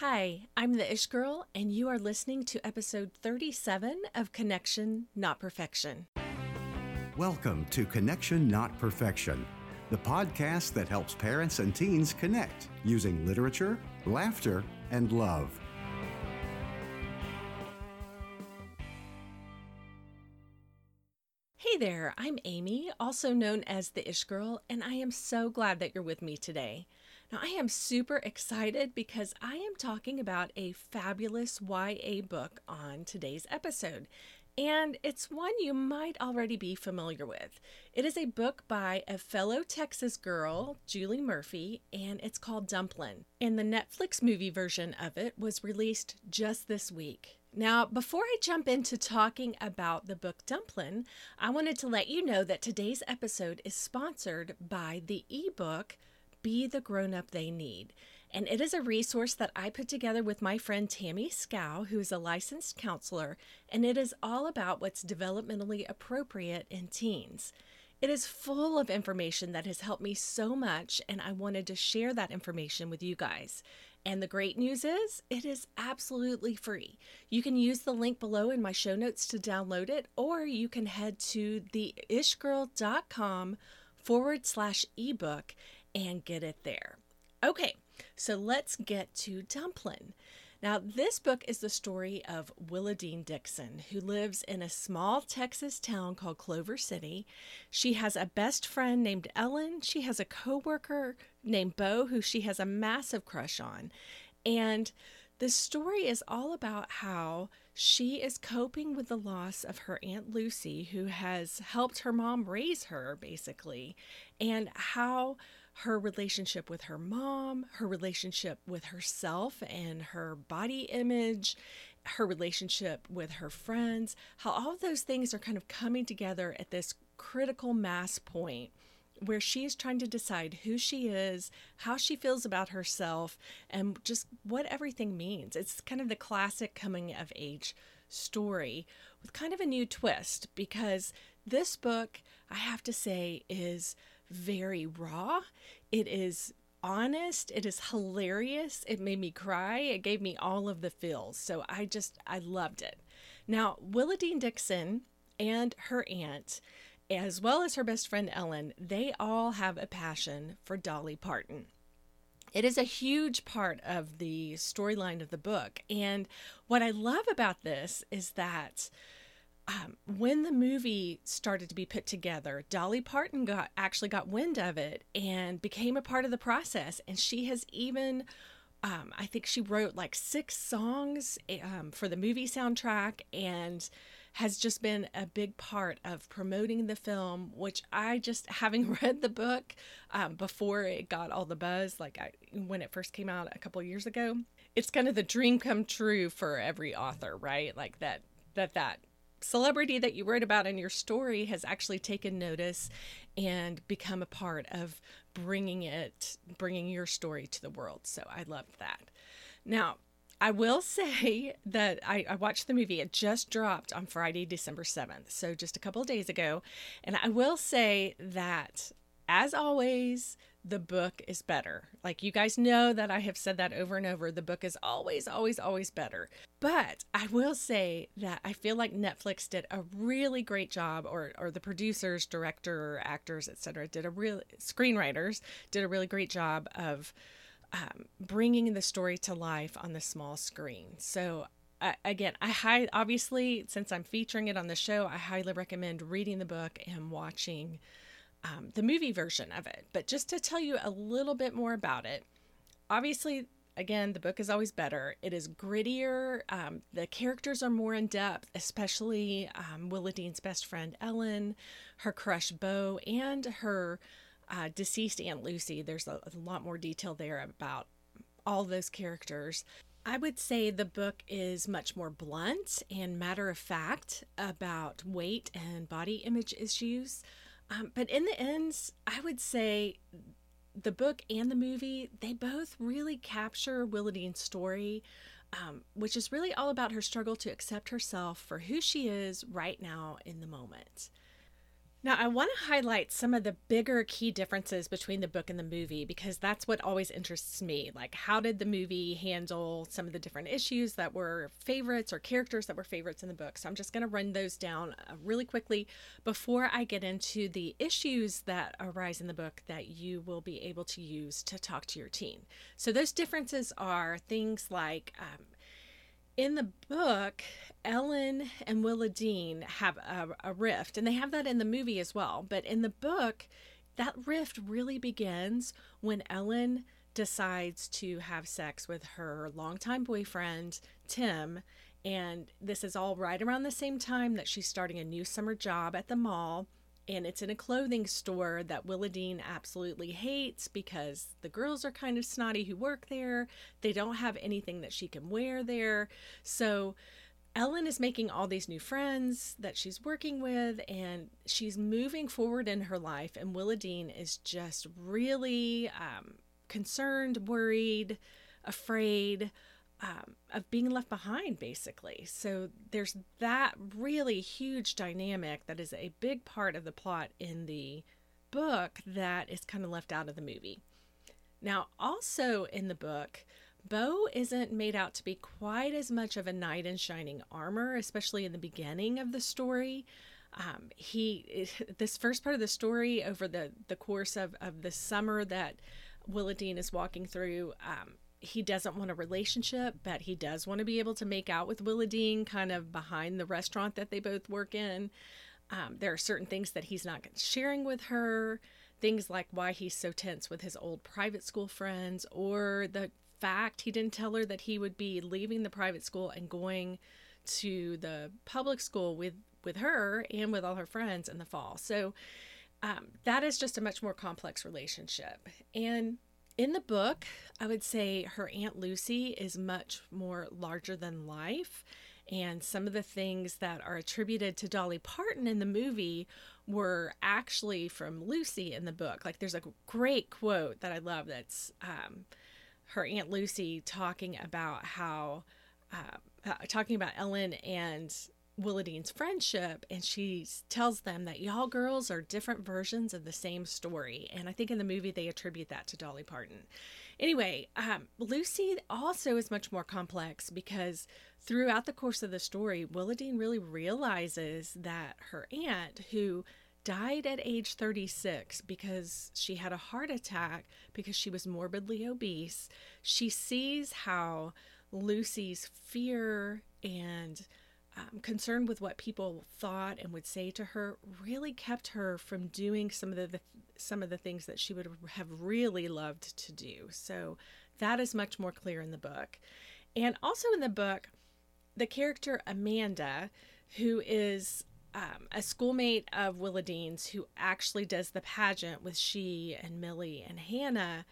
Hi, I'm the Ish Girl, and you are listening to episode 37 of Connection Not Perfection. Welcome to Connection Not Perfection, the podcast that helps parents and teens connect using literature, laughter, and love. Hey there, I'm Amy, also known as the Ish Girl, and I am so glad that you're with me today. Now, I am super excited because I am talking about a fabulous YA book on today's episode. And it's one you might already be familiar with. It is a book by a fellow Texas girl, Julie Murphy, and it's called Dumplin'. And the Netflix movie version of it was released just this week. Now, before I jump into talking about the book Dumplin', I wanted to let you know that today's episode is sponsored by the ebook be the grown up they need. And it is a resource that I put together with my friend Tammy Scow, who is a licensed counselor, and it is all about what's developmentally appropriate in teens. It is full of information that has helped me so much, and I wanted to share that information with you guys. And the great news is, it is absolutely free. You can use the link below in my show notes to download it, or you can head to theishgirl.com forward slash ebook and get it there. Okay, so let's get to Dumplin'. Now, this book is the story of Willowdean Dickson, who lives in a small Texas town called Clover City. She has a best friend named Ellen. She has a coworker named Bo, who she has a massive crush on. And the story is all about how she is coping with the loss of her Aunt Lucy, who has helped her mom raise her, basically, and how her relationship with her mom, her relationship with herself and her body image, her relationship with her friends, how all of those things are kind of coming together at this critical mass point where she is trying to decide who she is, how she feels about herself, and just what everything means. It's kind of the classic coming of age story with kind of a new twist because this book, I have to say, is very raw. It is honest. It is hilarious. It made me cry. It gave me all of the feels. So I just, I loved it. Now, Willowdean Dickson and her aunt, as well as her best friend Ellen, they all have a passion for Dolly Parton. It is a huge part of the storyline of the book. And what I love about this is that um, when the movie started to be put together, Dolly Parton got actually got wind of it and became a part of the process. And she has even, um, I think she wrote like six songs um, for the movie soundtrack and has just been a big part of promoting the film. Which I just having read the book um, before it got all the buzz, like I, when it first came out a couple years ago, it's kind of the dream come true for every author, right? Like that that that celebrity that you wrote about in your story has actually taken notice and become a part of bringing it bringing your story to the world. So i loved that. Now i will say that I, I watched the movie. It just dropped on friday december 7th so just a couple of days ago. And i will say that as always the book is better. Like you guys know that I have said that over and over. The book is always, always, always better. But I will say that I feel like Netflix did a really great job, or or the producers, director, actors, etc., did a real screenwriters did a really great job of um, bringing the story to life on the small screen. So uh, again, I high obviously since I'm featuring it on the show, I highly recommend reading the book and watching um, the movie version of it. But just to tell you a little bit more about it, obviously, again, the book is always better. It is grittier. Um, the characters are more in depth, especially um, Dean's best friend Ellen, her crush Bo, and her uh, deceased Aunt Lucy. There's a, a lot more detail there about all those characters. I would say the book is much more blunt and matter of fact about weight and body image issues. Um, but in the ends, I would say the book and the movie, they both really capture Willowdean's story, um, which is really all about her struggle to accept herself for who she is right now in the moment. Now, I want to highlight some of the bigger key differences between the book and the movie because that's what always interests me. Like, how did the movie handle some of the different issues that were favorites or characters that were favorites in the book? So, I'm just going to run those down uh, really quickly before I get into the issues that arise in the book that you will be able to use to talk to your teen. So, those differences are things like um, in the book, Ellen and Willowdean have a, a, rift, and they have that in the movie as well. But in the book, that rift really begins when Ellen decides to have sex with her longtime boyfriend, Tim. And this is all right around the same time that she's starting a new summer job at the mall and it's in a clothing store that Willowdean absolutely hates because the girls are kind of snotty who work there. They don't have anything that she can wear there. So Ellen is making all these new friends that she's working with, and she's moving forward in her life. And Willowdean is just really um, concerned, worried, afraid um, of being left behind, basically. So there's that really huge dynamic that is a big part of the plot in the book that is kind of left out of the movie. Now, also in the book, Bo isn't made out to be quite as much of a knight in shining armor, especially in the beginning of the story. Um, he this first part of the story over the the course of of the summer that Willowdean is walking through. Um, he doesn't want a relationship, but he does want to be able to make out with Willowdean kind of behind the restaurant that they both work in. Um, there are certain things that he's not sharing with her, things like why he's so tense with his old private school friends, or the fact he didn't tell her that he would be leaving the private school and going to the public school with with her and with all her friends in the fall. So um, that is just a much more complex relationship. And in the book, I would say her Aunt Lucy is much more larger than life. And some of the things that are attributed to Dolly Parton in the movie were actually from Lucy in the book. Like there's a great quote that I love that's um, her Aunt Lucy talking about how, uh, uh, talking about Ellen and Willowdean's friendship, and she tells them that y'all girls are different versions of the same story. And I think in the movie they attribute that to Dolly Parton. Anyway, um, Lucy also is much more complex because throughout the course of the story, Willowdean really realizes that her aunt, who died at age 36 because she had a heart attack because she was morbidly obese, she sees how Lucy's fear and um, concerned with what people thought and would say to her really kept her from doing some of the, the some of the things that she would have really loved to do. So that is much more clear in the book. And also in the book, the character Amanda, who is um, a schoolmate of Willowdean's, who actually does the pageant with she and Millie and Hannah,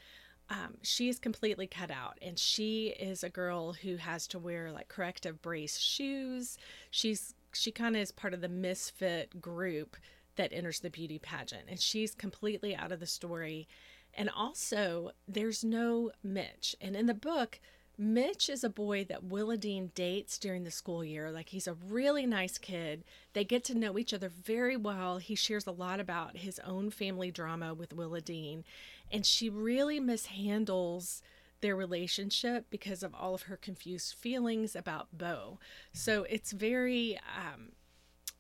um, she is completely cut out and she is a girl who has to wear like corrective brace shoes she's she kind of is part of the misfit group that enters the beauty pageant and she's completely out of the story and also there's no mitch and in the book Mitch is a boy that Willowdean dates during the school year. Like, he's a really nice kid. They get to know each other very well. He shares a lot about his own family drama with Willowdean and she really mishandles their relationship because of all of her confused feelings about Bo. So it's very, um,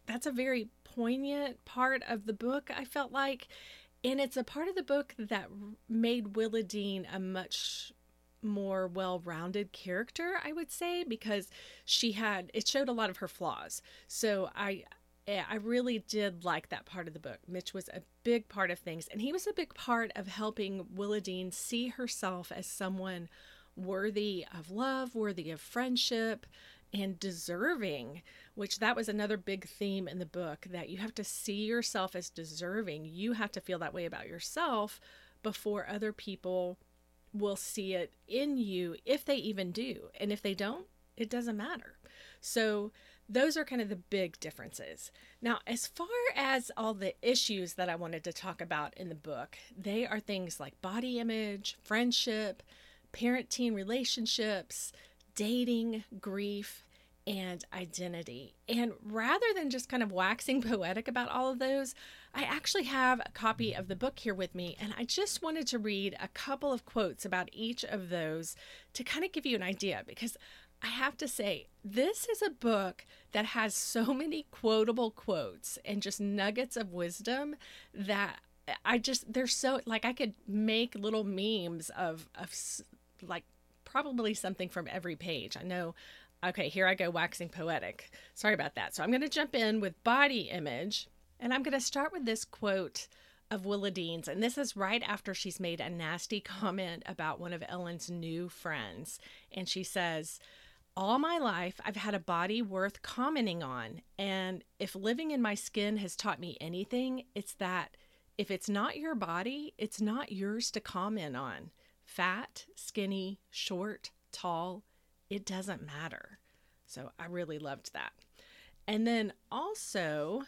that's a very poignant part of the book, I felt like. And it's a part of the book that made Willowdean a much more well rounded character, I would say, because she had, it showed a lot of her flaws. So I, Eh, I really did like that part of the book. Mitch was a big part of things, and he was a big part of helping Willowdean see herself as someone worthy of love, worthy of friendship, and deserving, which that was another big theme in the book that you have to see yourself as deserving. You have to feel that way about yourself before other people will see it in you, if they even do. And if they don't, it doesn't matter. So, those are kind of the big differences. Now, as far as all the issues that I wanted to talk about in the book, they are things like body image, friendship, parent teen relationships, dating, grief, and identity. And rather than just kind of waxing poetic about all of those, I actually have a copy of the book here with me, and I just wanted to read a couple of quotes about each of those to kind of give you an idea because I have to say, this is a book that has so many quotable quotes and just nuggets of wisdom that I just, they're so, like, I could make little memes of, of like, probably something from every page. I know Okay, here I go waxing poetic. Sorry about that. So I'm going to jump in with body image, and I'm going to start with this quote of Willowdean's. And this is right after she's made a nasty comment about one of Ellen's new friends. And she says, all my life, I've had a body worth commenting on. And if living in my skin has taught me anything, it's that if it's not your body, it's not yours to comment on. Fat, skinny, short, tall, it doesn't matter. So I really loved that. And then also,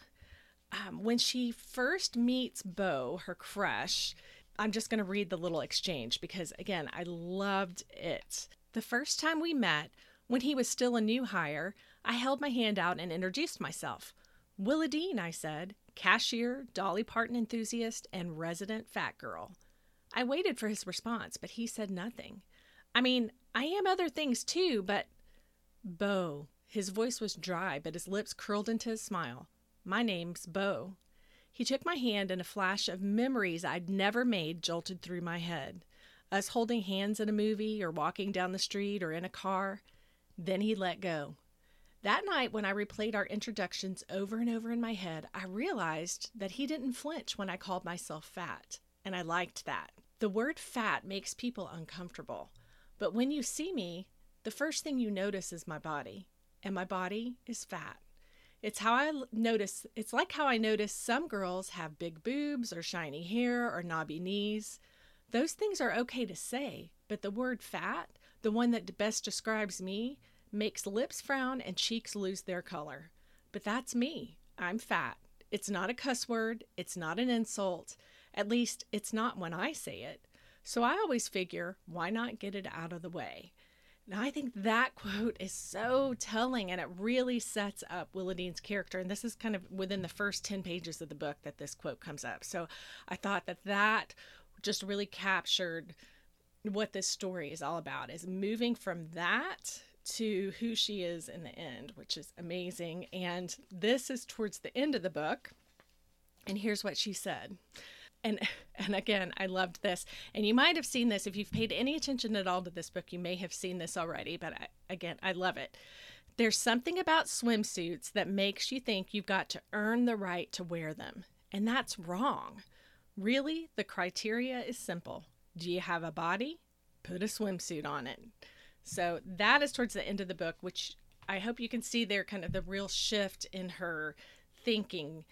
um, when she first meets Bo, her crush, I'm just going to read the little exchange because, again, I loved it. The first time we met, when he was still a new hire, I held my hand out and introduced myself. Willowdean, I said, cashier, Dolly Parton enthusiast, and resident fat girl. I waited for his response, but he said nothing. I mean, I am other things too, but. Bo. His voice was dry, but his lips curled into a smile. My name's Bo. He took my hand, and a flash of memories I'd never made jolted through my head. Us holding hands in a movie, or walking down the street, or in a car. Then he let go. That night, when I replayed our introductions over and over in my head, I realized that he didn't flinch when I called myself fat, and I liked that. The word fat makes people uncomfortable. But when you see me, the first thing you notice is my body, and my body is fat. It's how I notice, it's like how I notice some girls have big boobs or shiny hair or knobby knees. Those things are okay to say, but the word fat, the one that best describes me, makes lips frown and cheeks lose their color. But that's me. I'm fat. It's not a cuss word, it's not an insult. At least, it's not when I say it. So I always figure, why not get it out of the way? Now, I think that quote is so telling and it really sets up Willowdean's character. And this is kind of within the first 10 pages of the book that this quote comes up. So I thought that that just really captured what this story is all about is moving from that to who she is in the end, which is amazing. And this is towards the end of the book. And here's what she said. And and again i loved this. And you might have seen this if you've paid any attention at all to this book you may have seen this already but I, again i love it. There's something about swimsuits that makes you think you've got to earn the right to wear them. And that's wrong. Really the criteria is simple do you have a body put a swimsuit on it so that is towards the end of the book which i hope you can see there kind of the real shift in her thinking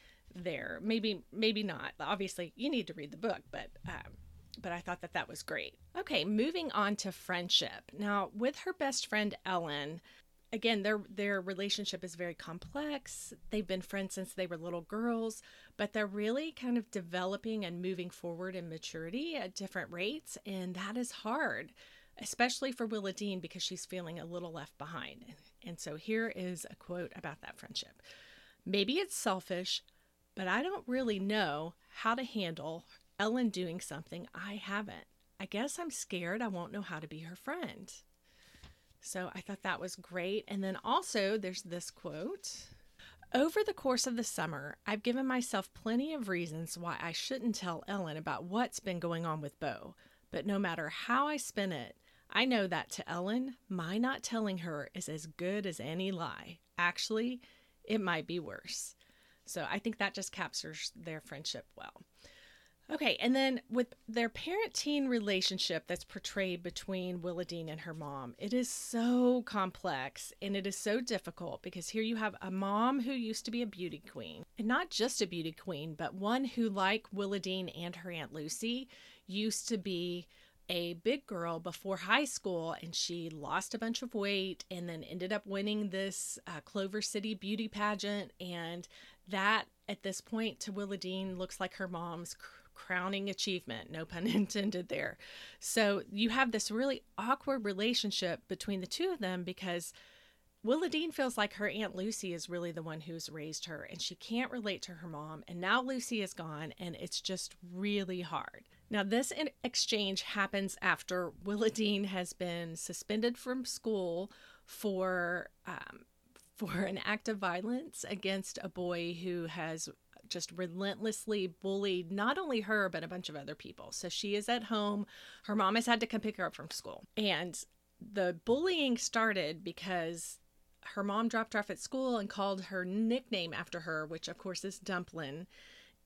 there. Maybe maybe not. Obviously, you need to read the book, but um, but I thought that that was great. Okay, moving on to friendship. Now, with her best friend Ellen, again, their their relationship is very complex. They've been friends since they were little girls, but they're really kind of developing and moving forward in maturity at different rates, and that is hard, especially for Willowdean because she's feeling a little left behind. And so here is a quote about that friendship. Maybe it's selfish, but I don't really know how to handle Ellen doing something I haven't. I guess I'm scared I won't know how to be her friend. So I thought that was great. And then also, there's this quote Over the course of the summer, I've given myself plenty of reasons why I shouldn't tell Ellen about what's been going on with Bo. But no matter how I spin it, I know that to Ellen, my not telling her is as good as any lie. Actually, it might be worse. So I think that just captures their friendship well. Okay, and then with their parent teen relationship that's portrayed between Willowdean and her mom, it is so complex and it is so difficult because here you have a mom who used to be a beauty queen, and not just a beauty queen, but one who, like Willowdean and her Aunt Lucy, used to be a big girl before high school and she lost a bunch of weight and then ended up winning this uh, Clover City beauty pageant. And that, at this point, to Willowdean, looks like her mom's cr- crowning achievement, no pun intended there. So you have this really awkward relationship between the two of them because Willowdean feels like her Aunt Lucy is really the one who's raised her, and she can't relate to her mom. And now Lucy is gone, and it's just really hard. Now, this exchange happens after Willowdean has been suspended from school for um, for an act of violence against a boy who has just relentlessly bullied not only her but a bunch of other people. So she is at home. Her mom has had to come pick her up from school, and the bullying started because her mom dropped her off at school and called her nickname after her, which of course is Dumplin,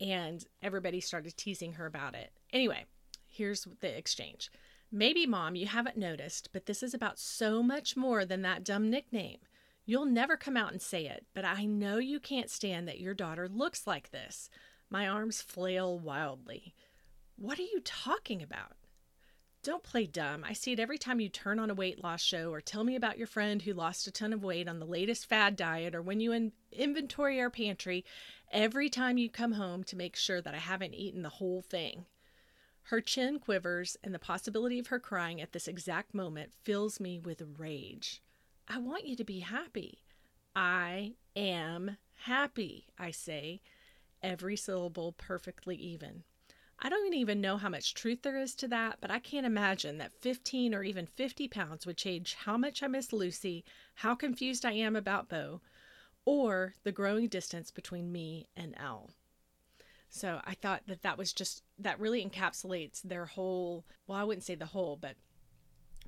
and everybody started teasing her about it. Anyway, here's the exchange. Maybe, mom, you haven't noticed, but this is about so much more than that dumb nickname. You'll never come out and say it, but I know you can't stand that your daughter looks like this. My arms flail wildly. What are you talking about? Don't play dumb. I see it every time you turn on a weight loss show or tell me about your friend who lost a ton of weight on the latest fad diet or when you in- inventory our pantry every time you come home to make sure that I haven't eaten the whole thing. Her chin quivers, and the possibility of her crying at this exact moment fills me with rage. I want you to be happy. I am happy, I say, every syllable perfectly even. I don't even know how much truth there is to that, but I can't imagine that 15 or even 50 pounds would change how much I miss Lucy, how confused I am about Bo, or the growing distance between me and Elle. So I thought that that was just, that really encapsulates their whole, well, I wouldn't say the whole, but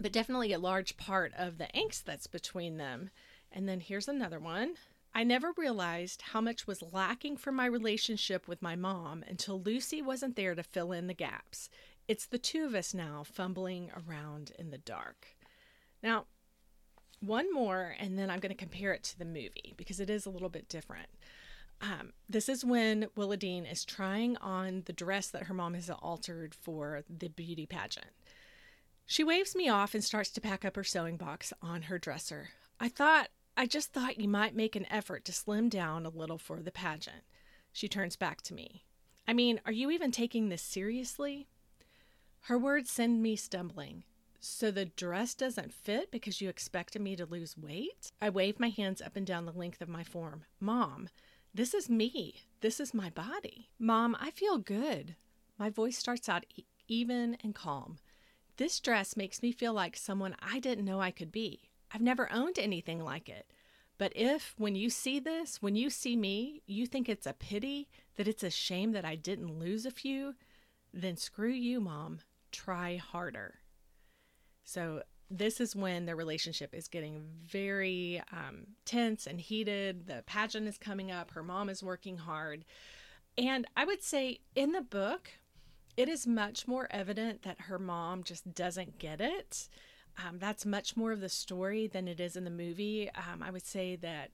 but definitely a large part of the angst that's between them. And then here's another one. I never realized how much was lacking from my relationship with my mom until Lucy wasn't there to fill in the gaps. It's the two of us now fumbling around in the dark. Now, one more, and then I'm going to compare it to the movie because it is a little bit different. Um, this is when Willowdean is trying on the dress that her mom has altered for the beauty pageant. She waves me off and starts to pack up her sewing box on her dresser. I thought I just thought you might make an effort to slim down a little for the pageant. She turns back to me. I mean, are you even taking this seriously? Her words send me stumbling. So the dress doesn't fit because you expected me to lose weight? I wave my hands up and down the length of my form. Mom, this is me. This is my body. Mom, I feel good. My voice starts out e- even and calm. This dress makes me feel like someone I didn't know I could be. I've never owned anything like it. But if, when you see this, when you see me, you think it's a pity, that it's a shame that I didn't lose a few, then screw you, mom. Try harder. So, this is when the relationship is getting very um, tense and heated. The pageant is coming up. Her mom is working hard. And I would say in the book, it is much more evident that her mom just doesn't get it. Um, that's much more of the story than it is in the movie. Um, I would say that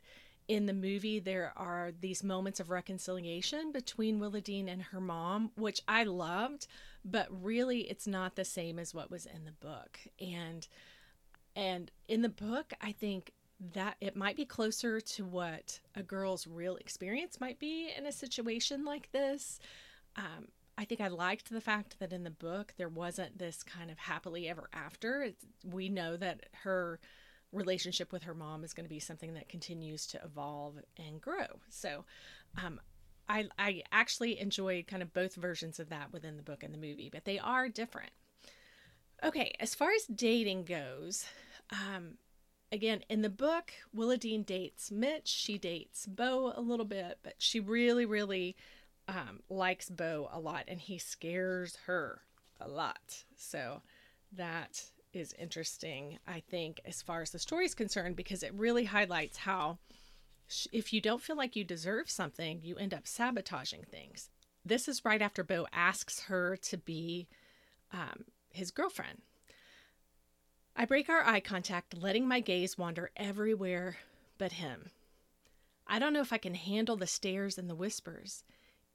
in the movie, there are these moments of reconciliation between Willowdean and her mom, which I loved, but really it's not the same as what was in the book. And and in the book, I think that it might be closer to what a girl's real experience might be in a situation like this. Um, I think I liked the fact that in the book there wasn't this kind of happily ever after. It's, we know that her relationship with her mom is going to be something that continues to evolve and grow. So, um, I I actually enjoyed kind of both versions of that within the book and the movie, but they are different. Okay, as far as dating goes, um, again in the book, Willowdean dates Mitch. She dates Bo a little bit, but she really, really um, likes Bo a lot and he scares her a lot. So that is interesting, I think, as far as the story is concerned, because it really highlights how if you don't feel like you deserve something, you end up sabotaging things. This is right after Bo asks her to be um, his girlfriend. I break our eye contact, letting my gaze wander everywhere but him. I don't know if I can handle the stares and the whispers.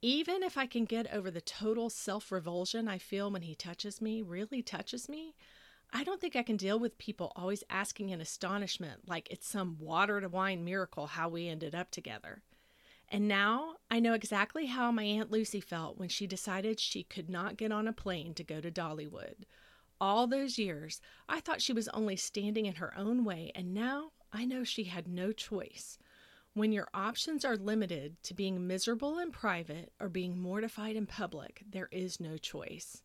Even if I can get over the total self revulsion I feel when he touches me, really touches me, I don't think I can deal with people always asking in astonishment like it's some water to wine miracle how we ended up together. And now I know exactly how my Aunt Lucy felt when she decided she could not get on a plane to go to Dollywood. All those years, I thought she was only standing in her own way, and now I know she had no choice. When your options are limited to being miserable in private or being mortified in public, there is no choice.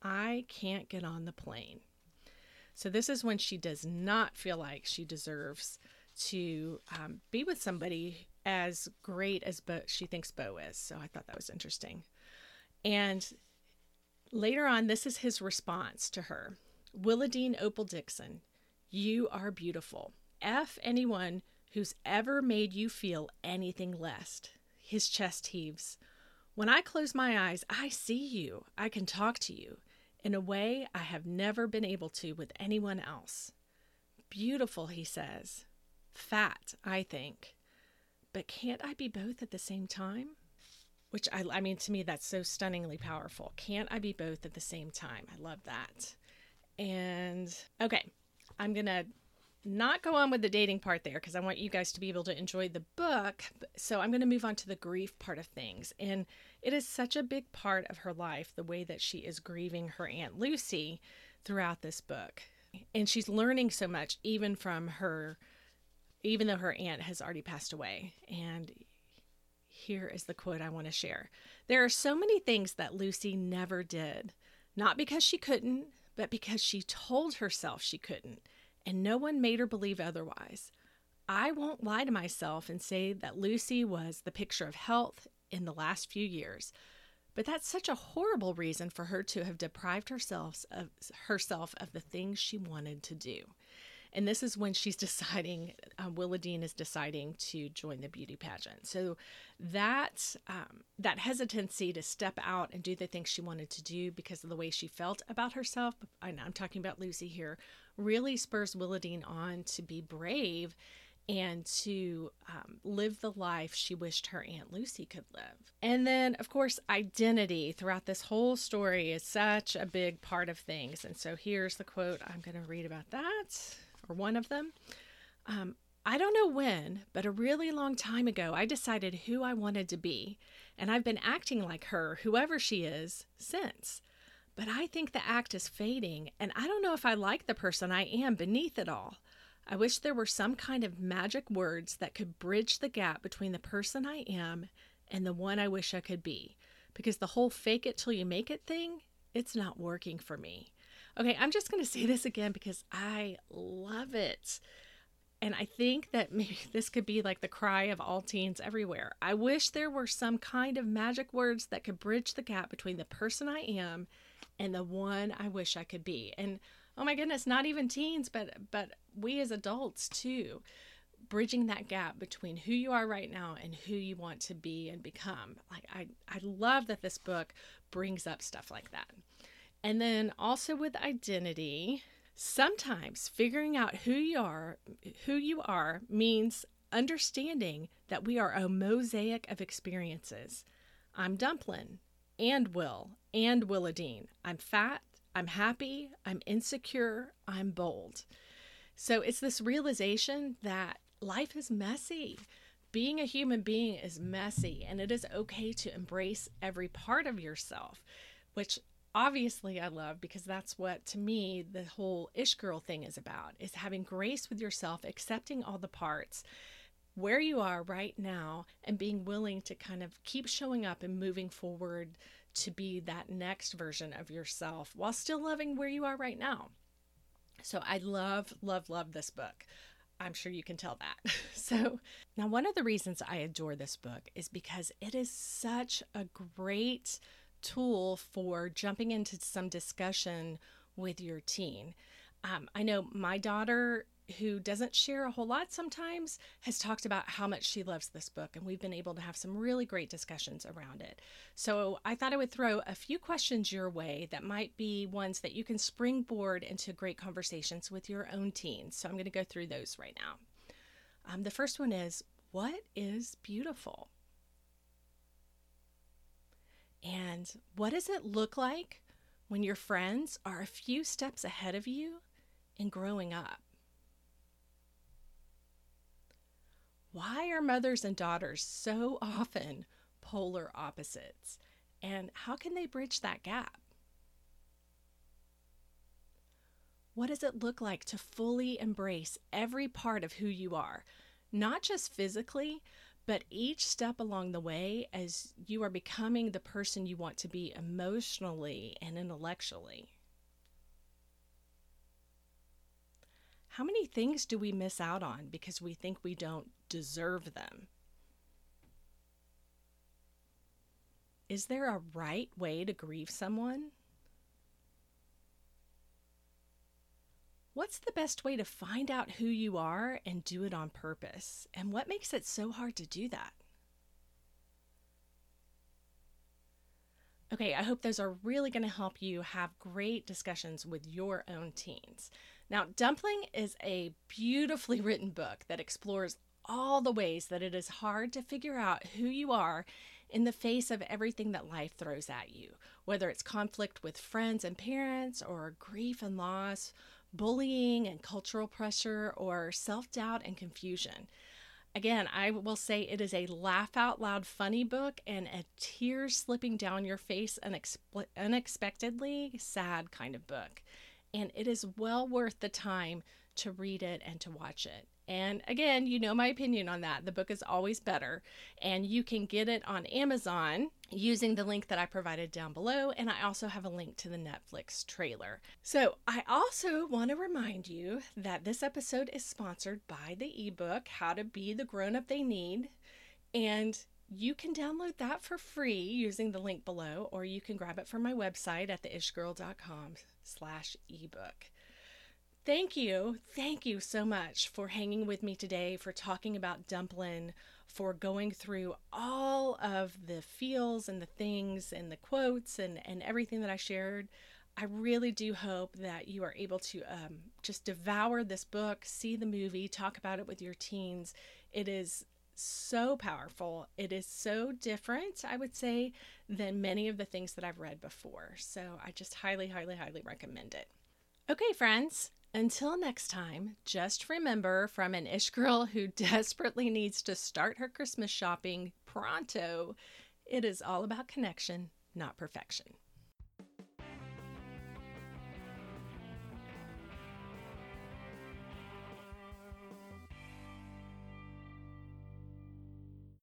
I can't get on the plane. So, this is when she does not feel like she deserves to um, be with somebody as great as Bo, she thinks Bo is. So, I thought that was interesting. And later on, this is his response to her Willowdean Opal Dickson, you are beautiful. F anyone who's ever made you feel anything less. His chest heaves. When I close my eyes, I see you. I can talk to you in a way I have never been able to with anyone else. Beautiful, he says. Fat, I think. But can't I be both at the same time? Which I, I mean, to me, that's so stunningly powerful. Can't I be both at the same time? I love that. And okay, I'm going to not go on with the dating part there because I want you guys to be able to enjoy the book. So I'm going to move on to the grief part of things. And it is such a big part of her life, the way that she is grieving her Aunt Lucy throughout this book. And she's learning so much, even from her, even though her aunt has already passed away. And here is the quote I want to share There are so many things that Lucy never did, not because she couldn't, but because she told herself she couldn't and no one made her believe otherwise. I won't lie to myself and say that Lucy was the picture of health in the last few years, but that's such a horrible reason for her to have deprived herself of herself of the things she wanted to do. And this is when she's deciding, uh, Willowdean is deciding to join the beauty pageant. So that um, that hesitancy to step out and do the things she wanted to do because of the way she felt about herself, I'm talking about Lucy here, really spurs Willowdean on to be brave and to um, live the life she wished her Aunt Lucy could live. And then, of course, identity throughout this whole story is such a big part of things. And so here's the quote I'm going to read about that, or one of them. Um, I don't know when, but a really long time ago, I decided who I wanted to be. And I've been acting like her, whoever she is, since. But I think the act is fading, and I don't know if I like the person I am beneath it all. I wish there were some kind of magic words that could bridge the gap between the person I am and the one I wish I could be. Because the whole fake it till you make it thing, it's not working for me. Okay, I'm just going to say this again because I love it. And I think that maybe this could be like the cry of all teens everywhere. I wish there were some kind of magic words that could bridge the gap between the person I am and the one I wish I could be. And oh my goodness, not even teens, but but we as adults too, bridging that gap between who you are right now and who you want to be and become. Like I I love that this book brings up stuff like that. And then also with identity, sometimes figuring out who you are, who you are means understanding that we are a mosaic of experiences. I'm Dumplin and Will and Willowdean. I'm fat, I'm happy, I'm insecure, I'm bold. So it's this realization that life is messy. Being a human being is messy, and it is okay to embrace every part of yourself, which obviously I love because that's what to me the whole ish girl thing is about is having grace with yourself, accepting all the parts where you are right now and being willing to kind of keep showing up and moving forward to be that next version of yourself while still loving where you are right now. So I love, love, love this book. I'm sure you can tell that. So, now one of the reasons I adore this book is because it is such a great tool for jumping into some discussion with your teen. Um, I know my daughter who doesn't share a whole lot sometimes has talked about how much she loves this book and we've been able to have some really great discussions around it. So I thought I would throw a few questions your way that might be ones that you can springboard into great conversations with your own teens. So I'm going to go through those right now. Um, the first one is What is beautiful? And what does it look like when your friends are a few steps ahead of you in growing up? Why are mothers and daughters so often polar opposites? And how can they bridge that gap? What does it look like to fully embrace every part of who you are? Not just physically, but each step along the way as you are becoming the person you want to be emotionally and intellectually. How many things do we miss out on because we think we don't deserve them? Is there a right way to grieve someone? What's the best way to find out who you are and do it on purpose? And what makes it so hard to do that? Okay, I hope those are really going to help you have great discussions with your own teens. Now, Dumpling is a beautifully written book that explores all the ways that it is hard to figure out who you are in the face of everything that life throws at you, whether it's conflict with friends and parents, or grief and loss, bullying and cultural pressure, or self doubt and confusion. Again, I will say it is a laugh out loud funny book and a tear slipping down your face unexpe- unexpectedly sad kind of book. And it is well worth the time to read it and to watch it. And again, you know my opinion on that. The book is always better. And you can get it on Amazon using the link that I provided down below. And I also have a link to the Netflix trailer. So I also want to remind you that this episode is sponsored by the ebook, How to Be the Grown Up They Need. And you can download that for free using the link below, or you can grab it from my website at theishgirl.com slash ebook. Thank you. Thank you so much for hanging with me today, for talking about Dumpling, for going through all of the feels and the things and the quotes and, and everything that I shared. I really do hope that you are able to um, just devour this book, see the movie, talk about it with your teens. It is so powerful. It is so different, I would say, than many of the things that I've read before. So I just highly, highly, highly recommend it. Okay, friends, until next time, just remember from an ish girl who desperately needs to start her Christmas shopping pronto, it is all about connection, not perfection.